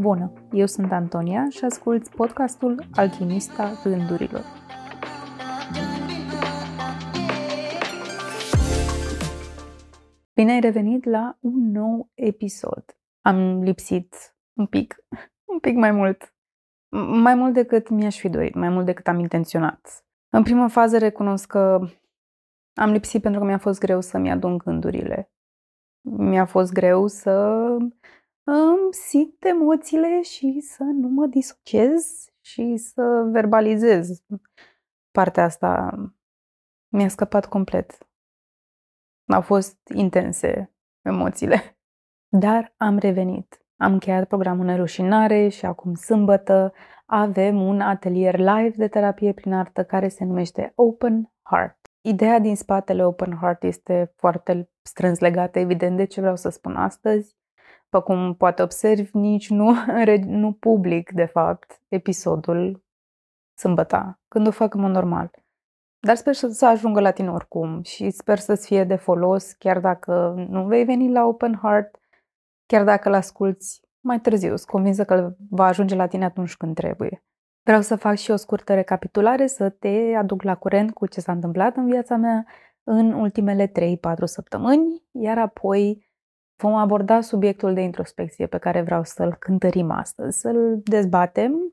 Bună! Eu sunt Antonia și ascult podcastul Alchimista Gândurilor. Bine ai revenit la un nou episod. Am lipsit un pic, un pic mai mult. Mai mult decât mi-aș fi dorit, mai mult decât am intenționat. În prima fază recunosc că am lipsit pentru că mi-a fost greu să-mi adun gândurile. Mi-a fost greu să îmi simt emoțiile și să nu mă disociez și să verbalizez. Partea asta mi-a scăpat complet. Au fost intense emoțiile. Dar am revenit. Am încheiat programul Nerușinare și acum sâmbătă avem un atelier live de terapie prin artă care se numește Open Heart. Ideea din spatele Open Heart este foarte strâns legată, evident, de ce vreau să spun astăzi. După cum poate observi, nici nu, nu public, de fapt, episodul sâmbăta, când o fac în mod normal. Dar sper să ajungă la tine oricum și sper să-ți fie de folos, chiar dacă nu vei veni la Open Heart, chiar dacă l-asculți mai târziu. Sunt convinsă că va ajunge la tine atunci când trebuie. Vreau să fac și o scurtă recapitulare, să te aduc la curent cu ce s-a întâmplat în viața mea în ultimele 3-4 săptămâni, iar apoi vom aborda subiectul de introspecție pe care vreau să-l cântărim astăzi, să-l dezbatem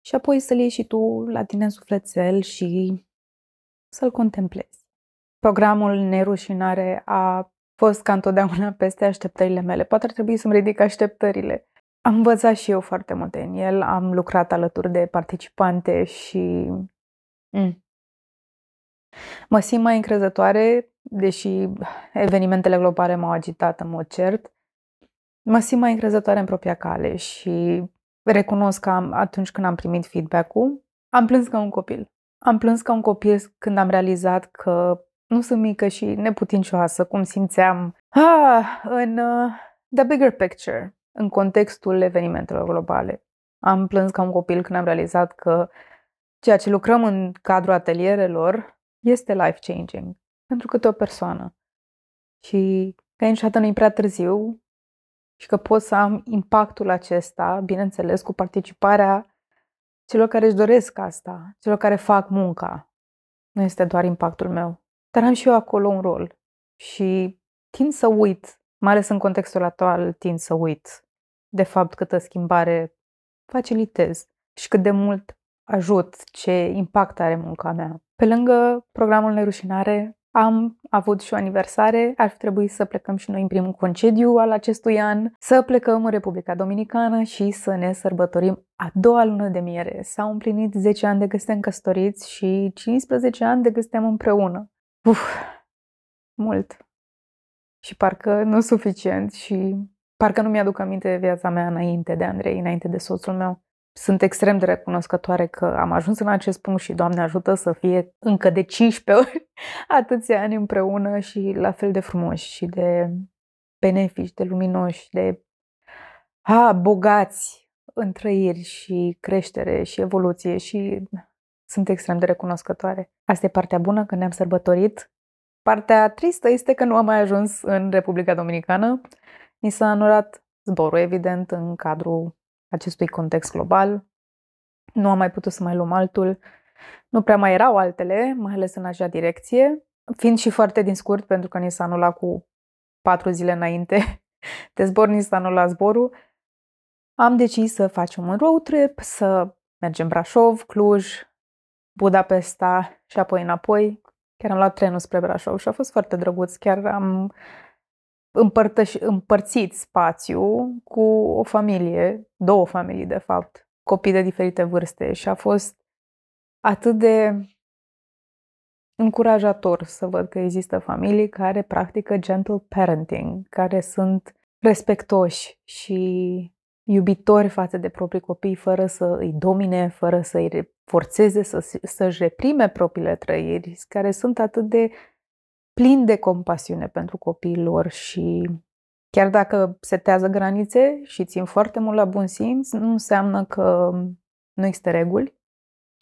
și apoi să-l iei și tu la tine în sufletel și să-l contemplezi. Programul Nerușinare a fost ca întotdeauna peste așteptările mele. Poate ar trebui să-mi ridic așteptările. Am învățat și eu foarte multe în el, am lucrat alături de participante și mm. Mă simt mai încrezătoare, deși evenimentele globale m-au agitat în mod cert. Mă simt mai încrezătoare în propria cale și recunosc că am, atunci când am primit feedback-ul, am plâns ca un copil. Am plâns ca un copil când am realizat că nu sunt mică și neputincioasă, cum simțeam ah, în uh, the bigger picture, în contextul evenimentelor globale. Am plâns ca un copil când am realizat că ceea ce lucrăm în cadrul atelierelor este life-changing pentru câte o persoană. Și că niciodată nu e prea târziu și că pot să am impactul acesta, bineînțeles, cu participarea celor care își doresc asta, celor care fac munca. Nu este doar impactul meu. Dar am și eu acolo un rol. Și tind să uit, mai ales în contextul actual, tind să uit de fapt câtă schimbare facilitez și cât de mult ajut, ce impact are munca mea. Pe lângă programul Nerușinare, am avut și o aniversare, ar fi trebuit să plecăm și noi în primul concediu al acestui an, să plecăm în Republica Dominicană și să ne sărbătorim a doua lună de miere. S-au împlinit 10 ani de când suntem căsătoriți și 15 ani de când suntem împreună. Uf, mult. Și parcă nu suficient și Parcă nu mi-aduc aminte de viața mea înainte de Andrei, înainte de soțul meu. Sunt extrem de recunoscătoare că am ajuns în acest punct și Doamne ajută să fie încă de 15 ori atâția ani împreună și la fel de frumoși și de benefici, de luminoși, de ha, bogați în trăiri și creștere și evoluție și sunt extrem de recunoscătoare. Asta e partea bună că ne-am sărbătorit. Partea tristă este că nu am mai ajuns în Republica Dominicană Ni s-a anulat zborul, evident, în cadrul acestui context global. Nu am mai putut să mai luăm altul. Nu prea mai erau altele, mai ales în acea direcție, fiind și foarte din scurt, pentru că ni s-a anulat cu patru zile înainte de zbor, ni s-a anulat zborul. Am decis să facem un road trip, să mergem Brașov, Cluj, Budapesta și apoi înapoi. Chiar am luat trenul spre Brașov și a fost foarte drăguț. Chiar am împărtăș- împărțit spațiu cu o familie, două familii de fapt, copii de diferite vârste și a fost atât de încurajator să văd că există familii care practică gentle parenting, care sunt respectoși și iubitori față de proprii copii, fără să îi domine, fără să îi forțeze să, să-și reprime propriile trăiri, care sunt atât de plin de compasiune pentru copiii lor și chiar dacă setează granițe și țin foarte mult la bun simț, nu înseamnă că nu există reguli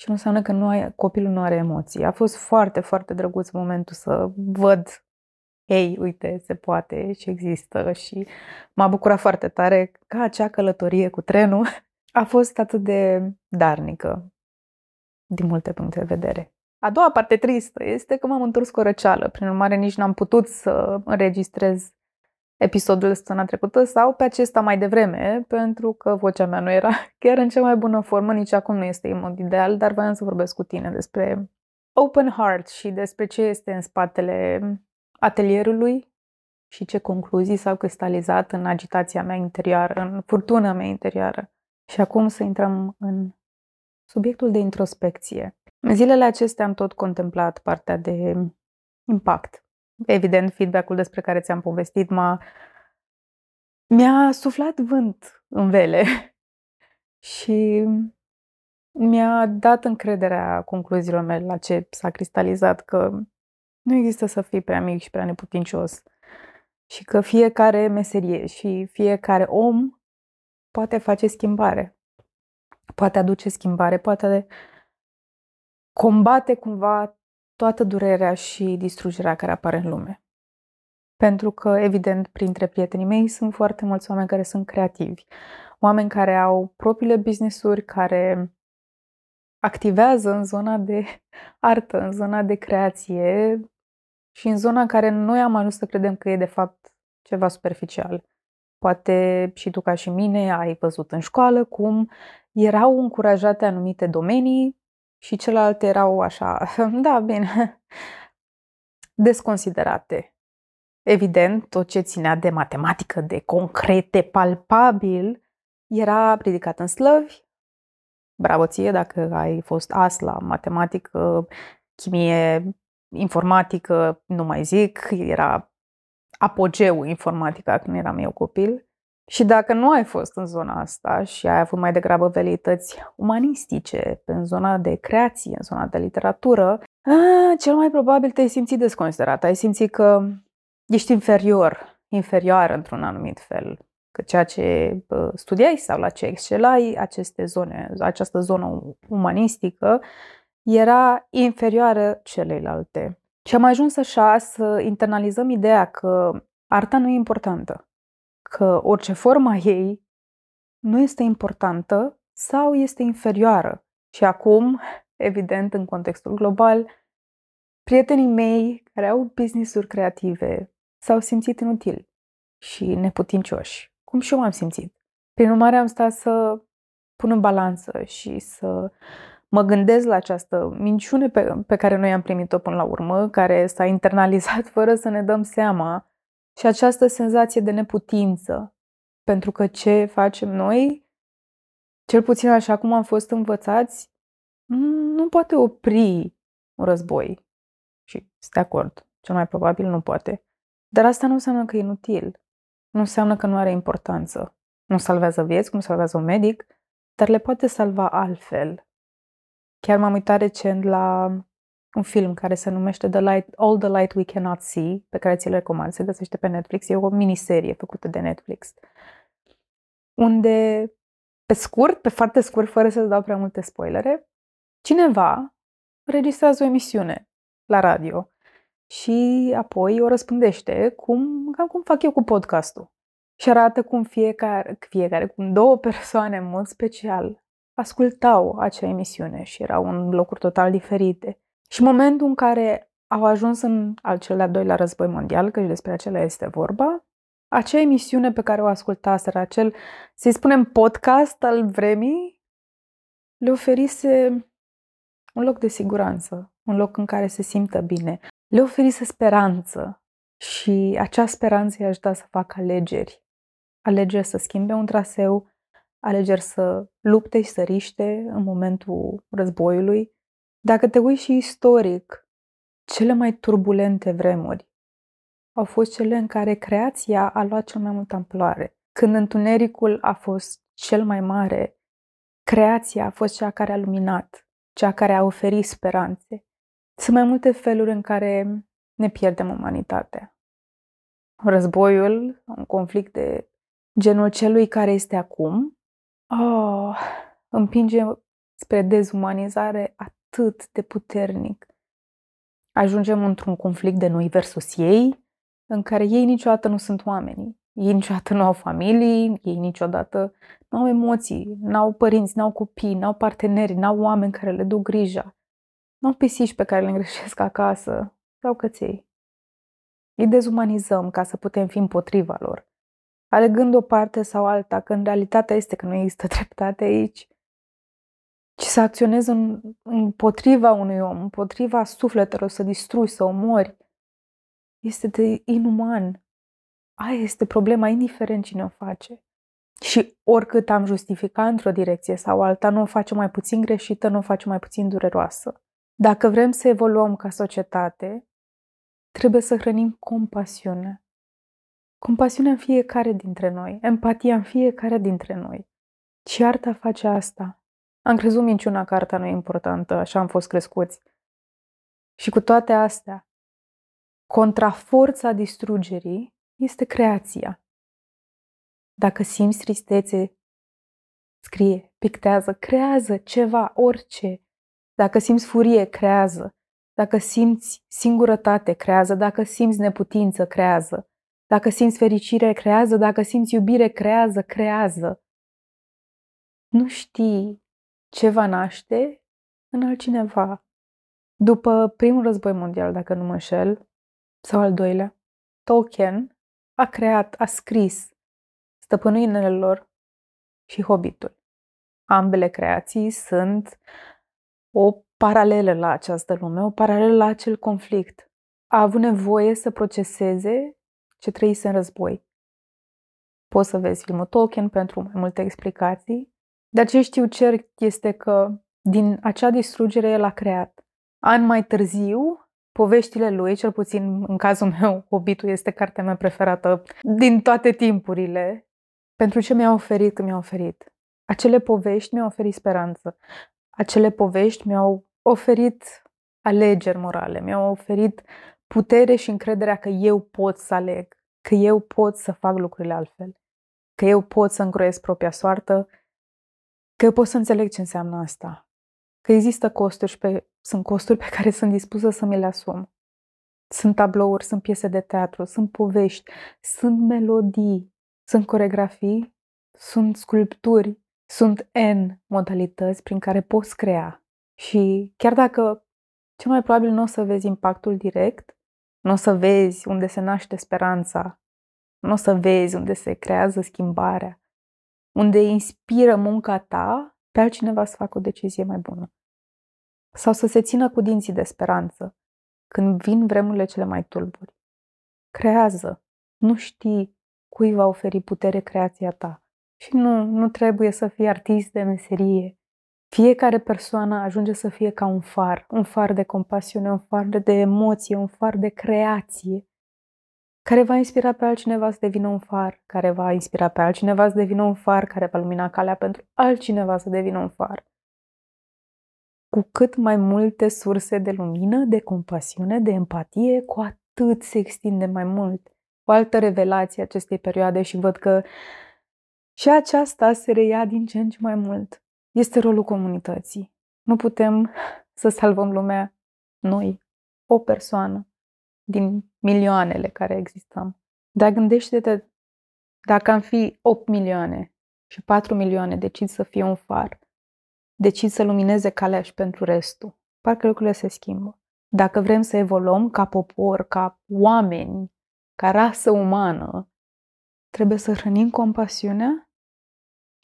și nu înseamnă că nu ai, copilul nu are emoții. A fost foarte, foarte drăguț momentul să văd ei, uite, se poate și există și m-a bucurat foarte tare că acea călătorie cu trenul a fost atât de darnică din multe puncte de vedere. A doua parte tristă este că m-am întors cu o răceală, prin urmare nici n-am putut să înregistrez episodul săptămâna trecută sau pe acesta mai devreme, pentru că vocea mea nu era chiar în cea mai bună formă, nici acum nu este în mod ideal, dar voiam să vorbesc cu tine despre open heart și despre ce este în spatele atelierului și ce concluzii s-au cristalizat în agitația mea interioară, în furtuna mea interioară. Și acum să intrăm în subiectul de introspecție. În zilele acestea am tot contemplat partea de impact. Evident, feedback-ul despre care ți-am povestit m-a mi-a suflat vânt în vele și mi-a dat încrederea concluziilor mele la ce s-a cristalizat că nu există să fii prea mic și prea neputincios și că fiecare meserie și fiecare om poate face schimbare, poate aduce schimbare, poate combate cumva toată durerea și distrugerea care apare în lume. Pentru că, evident, printre prietenii mei sunt foarte mulți oameni care sunt creativi, oameni care au propriile business-uri, care activează în zona de artă, în zona de creație și în zona în care noi am ajuns să credem că e de fapt ceva superficial. Poate și tu ca și mine ai văzut în școală cum erau încurajate anumite domenii și celelalte erau așa, da, bine, desconsiderate. Evident, tot ce ținea de matematică, de concrete, palpabil, era ridicat în slăvi. Bravo ție dacă ai fost as la matematică, chimie, informatică, nu mai zic, era apogeul informatica când eram eu copil. Și dacă nu ai fost în zona asta și ai avut mai degrabă velități umanistice, în zona de creație, în zona de literatură, a, cel mai probabil te-ai simțit desconsiderat. Ai simțit că ești inferior, inferior într-un anumit fel. Că ceea ce studiai sau la ce excelai, aceste zone, această zonă umanistică, era inferioară celeilalte. Și am ajuns așa să internalizăm ideea că arta nu e importantă că orice forma ei nu este importantă sau este inferioară. Și acum, evident, în contextul global, prietenii mei care au business-uri creative s-au simțit inutili și neputincioși, cum și eu m-am simțit. Prin urmare, am stat să pun în balanță și să mă gândesc la această minciune pe, pe care noi am primit-o până la urmă, care s-a internalizat fără să ne dăm seama și această senzație de neputință. Pentru că ce facem noi, cel puțin așa cum am fost învățați, nu poate opri un război. Și sunt de acord, cel mai probabil nu poate. Dar asta nu înseamnă că e inutil. Nu înseamnă că nu are importanță. Nu salvează vieți, nu salvează un medic, dar le poate salva altfel. Chiar m-am uitat recent la un film care se numește The Light, All the Light We Cannot See, pe care ți-l recomand, se găsește pe Netflix. E o miniserie făcută de Netflix. Unde, pe scurt, pe foarte scurt, fără să-ți dau prea multe spoilere, cineva registrează o emisiune la radio și apoi o răspândește cum, cam cum fac eu cu podcastul. Și arată cum fiecare, fiecare, cum două persoane în mod special ascultau acea emisiune și erau în locuri total diferite și momentul în care au ajuns în al cel de-al doilea război mondial, că și despre acela este vorba, acea emisiune pe care o ascultaseră, acel, să-i spunem, podcast al vremii, le oferise un loc de siguranță, un loc în care se simtă bine. Le oferise speranță și acea speranță i-a ajutat să facă alegeri. Alegeri să schimbe un traseu, alegeri să lupte și să riște în momentul războiului, dacă te uiți și istoric, cele mai turbulente vremuri au fost cele în care creația a luat cel mai multă amploare. Când întunericul a fost cel mai mare, creația a fost cea care a luminat, cea care a oferit speranțe. Sunt mai multe feluri în care ne pierdem umanitatea. Războiul, un conflict de genul celui care este acum, oh, împinge spre dezumanizare atât de puternic. Ajungem într-un conflict de noi versus ei, în care ei niciodată nu sunt oamenii. Ei niciodată nu au familii, ei niciodată nu au emoții, nu au părinți, nu au copii, nu au parteneri, nu au oameni care le duc grija, nu au pisici pe care le îngreșesc acasă sau căței. Îi dezumanizăm ca să putem fi împotriva lor, alegând o parte sau alta, când realitatea este că nu există dreptate aici, ci să acționezi în, împotriva unui om, împotriva sufletelor, să distrui, să omori, este de inuman. Aia este problema, indiferent cine o face. Și oricât am justificat într-o direcție sau alta, nu o face mai puțin greșită, nu o face mai puțin dureroasă. Dacă vrem să evoluăm ca societate, trebuie să hrănim compasiune. Compasiunea în fiecare dintre noi, empatia în fiecare dintre noi. Și arta face asta. Am crezut minciuna că arta nu e importantă, așa am fost crescuți. Și cu toate astea, contraforța distrugerii este creația. Dacă simți tristețe, scrie, pictează, creează ceva, orice. Dacă simți furie, creează. Dacă simți singurătate, creează. Dacă simți neputință, creează. Dacă simți fericire, creează. Dacă simți iubire, creează, creează. Nu știi ce va naște în altcineva. După primul război mondial, dacă nu mă înșel, sau al doilea, Tolkien a creat, a scris Stăpânuinele lor și Hobbitul. Ambele creații sunt o paralelă la această lume, o paralelă la acel conflict. A avut nevoie să proceseze ce trăise în război. Poți să vezi filmul Tolkien pentru mai multe explicații, dar ce știu cert este că din acea distrugere el a creat. An mai târziu, poveștile lui, cel puțin în cazul meu, Hobbitul este cartea mea preferată din toate timpurile. Pentru ce mi-a oferit când mi-a oferit? Acele povești mi-au oferit speranță. Acele povești mi-au oferit alegeri morale, mi-au oferit putere și încrederea că eu pot să aleg, că eu pot să fac lucrurile altfel, că eu pot să încroiesc propria soartă, că eu pot să înțeleg ce înseamnă asta, că există costuri și pe, sunt costuri pe care sunt dispusă să mi le asum. Sunt tablouri, sunt piese de teatru, sunt povești, sunt melodii, sunt coregrafii, sunt sculpturi, sunt N modalități prin care poți crea. Și chiar dacă cel mai probabil nu o să vezi impactul direct, nu o să vezi unde se naște speranța, nu o să vezi unde se creează schimbarea, unde inspiră munca ta pe altcineva să facă o decizie mai bună. Sau să se țină cu dinții de speranță când vin vremurile cele mai tulburi. Creează. Nu știi cui va oferi putere creația ta. Și nu, nu trebuie să fii artist de meserie. Fiecare persoană ajunge să fie ca un far, un far de compasiune, un far de emoție, un far de creație, care va inspira pe altcineva să devină un far, care va inspira pe altcineva să devină un far, care va lumina calea pentru altcineva să devină un far. Cu cât mai multe surse de lumină, de compasiune, de empatie, cu atât se extinde mai mult. O altă revelație acestei perioade și văd că și aceasta se reia din ce în ce mai mult. Este rolul comunității. Nu putem să salvăm lumea noi, o persoană din milioanele care existăm. Dar gândește-te dacă am fi 8 milioane și 4 milioane decid să fie un far, decid să lumineze calea și pentru restul, parcă lucrurile se schimbă. Dacă vrem să evoluăm ca popor, ca oameni, ca rasă umană, trebuie să hrănim compasiunea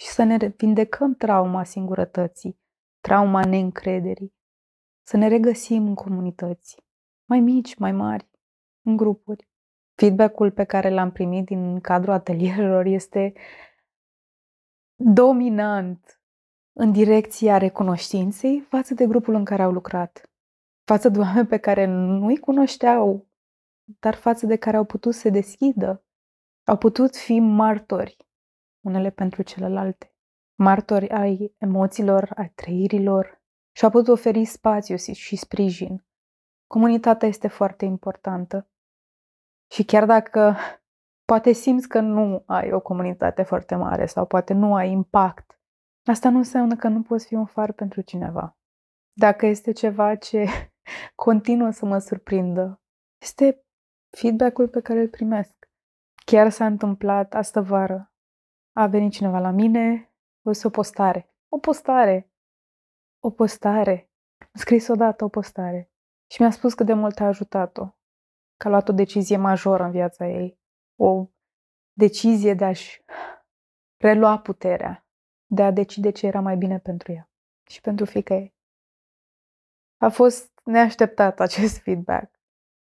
și să ne vindecăm trauma singurătății, trauma neîncrederii, să ne regăsim în comunități, mai mici, mai mari, în grupuri. Feedback-ul pe care l-am primit din cadrul atelierelor este dominant în direcția recunoștinței față de grupul în care au lucrat, față de oameni pe care nu-i cunoșteau, dar față de care au putut să se deschidă, au putut fi martori unele pentru celelalte, martori ai emoțiilor, ai trăirilor și au putut oferi spațiu și sprijin. Comunitatea este foarte importantă. Și chiar dacă poate simți că nu ai o comunitate foarte mare sau poate nu ai impact, asta nu înseamnă că nu poți fi un far pentru cineva. Dacă este ceva ce continuă să mă surprindă, este feedback-ul pe care îl primesc. Chiar s-a întâmplat astă vară. A venit cineva la mine, o o postare. O postare! O postare! Am scris odată o postare. Și mi-a spus cât de mult a ajutat-o. Că a luat o decizie majoră în viața ei. O decizie de a-și relua puterea, de a decide ce era mai bine pentru ea și pentru fica ei. A fost neașteptat acest feedback.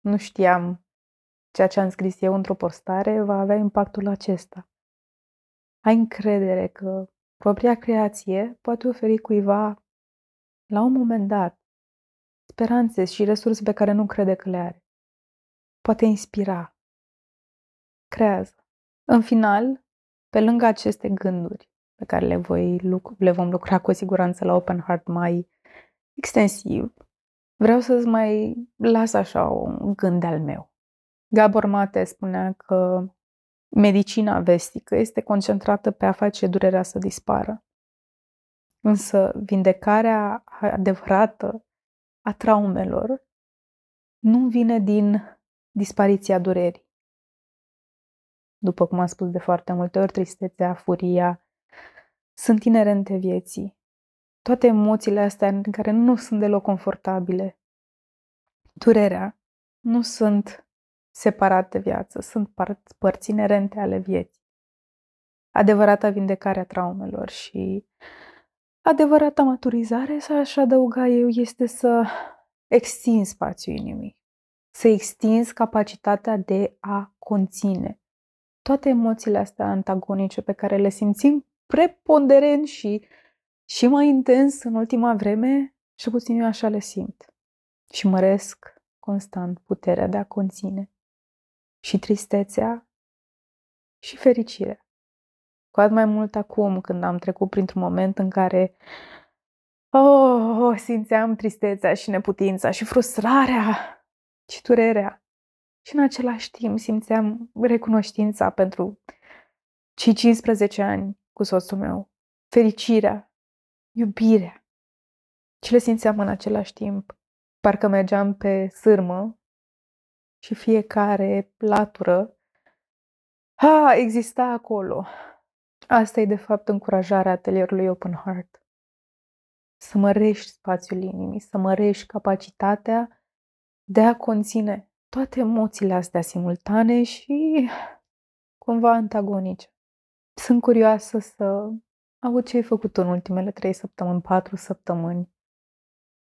Nu știam ceea ce am scris eu într-o postare va avea impactul acesta. Ai încredere că propria creație poate oferi cuiva, la un moment dat, speranțe și resurse pe care nu crede că le are. Poate inspira. Creează. În final, pe lângă aceste gânduri pe care le, voi, le vom lucra cu siguranță la Open Heart mai extensiv, vreau să-ți mai las așa un gând al meu. Gabor Mate spunea că medicina vestică este concentrată pe a face durerea să dispară. Însă vindecarea adevărată a traumelor nu vine din dispariția durerii. După cum am spus de foarte multe ori, tristețea, furia sunt inerente vieții. Toate emoțiile astea în care nu sunt deloc confortabile, durerea, nu sunt separate de viață, sunt părți, părți inerente ale vieții. Adevărata vindecare a traumelor și adevărata maturizare, să aș adăuga eu, este să extinzi spațiul inimii, să extinzi capacitatea de a conține toate emoțiile astea antagonice pe care le simțim preponderent și, și mai intens în ultima vreme, și puțin eu așa le simt. Și măresc constant puterea de a conține și tristețea și fericirea. Cu atât mai mult acum când am trecut printr-un moment în care oh, oh, simțeam tristețea și neputința și frustrarea și durerea. Și în același timp simțeam recunoștința pentru cei 15 ani cu soțul meu, fericirea, iubirea. Și le simțeam în același timp. Parcă mergeam pe sârmă și fiecare latură ha, exista acolo. Asta e de fapt încurajarea atelierului Open Heart. Să mărești spațiul inimii, să mărești capacitatea de a conține toate emoțiile astea simultane și cumva antagonice. Sunt curioasă să aud ce ai făcut în ultimele trei săptămâni, patru săptămâni.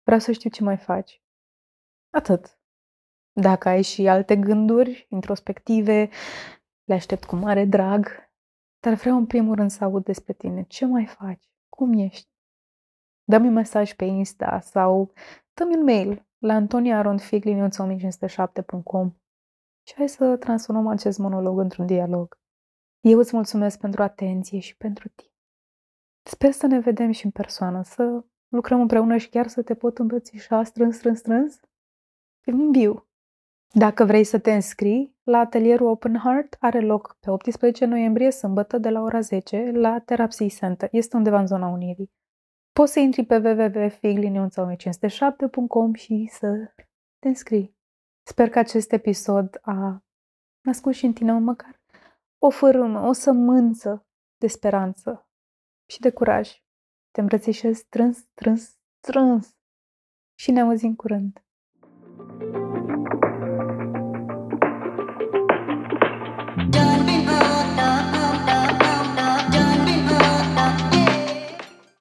Vreau să știu ce mai faci. Atât. Dacă ai și alte gânduri introspective, le aștept cu mare drag, dar vreau în primul rând să aud despre tine. Ce mai faci? Cum ești? Dă-mi un mesaj pe Insta sau dă-mi un mail la antoniaronfigliniuța1507.com și hai să transformăm acest monolog într-un dialog. Eu îți mulțumesc pentru atenție și pentru timp. Sper să ne vedem și în persoană, să lucrăm împreună și chiar să te pot îmbrățișa strâns, strâns, strâns. În viu. Dacă vrei să te înscrii la atelierul Open Heart, are loc pe 18 noiembrie, sâmbătă, de la ora 10, la Therapy Center. Este undeva în zona Unirii. Poți să intri pe www.figliniunța1507.com și să te înscrii. Sper că acest episod a născut și în tine măcar o fărâmă, o sămânță de speranță și de curaj. Te îmbrățișez strâns, strâns, strâns și ne auzim curând.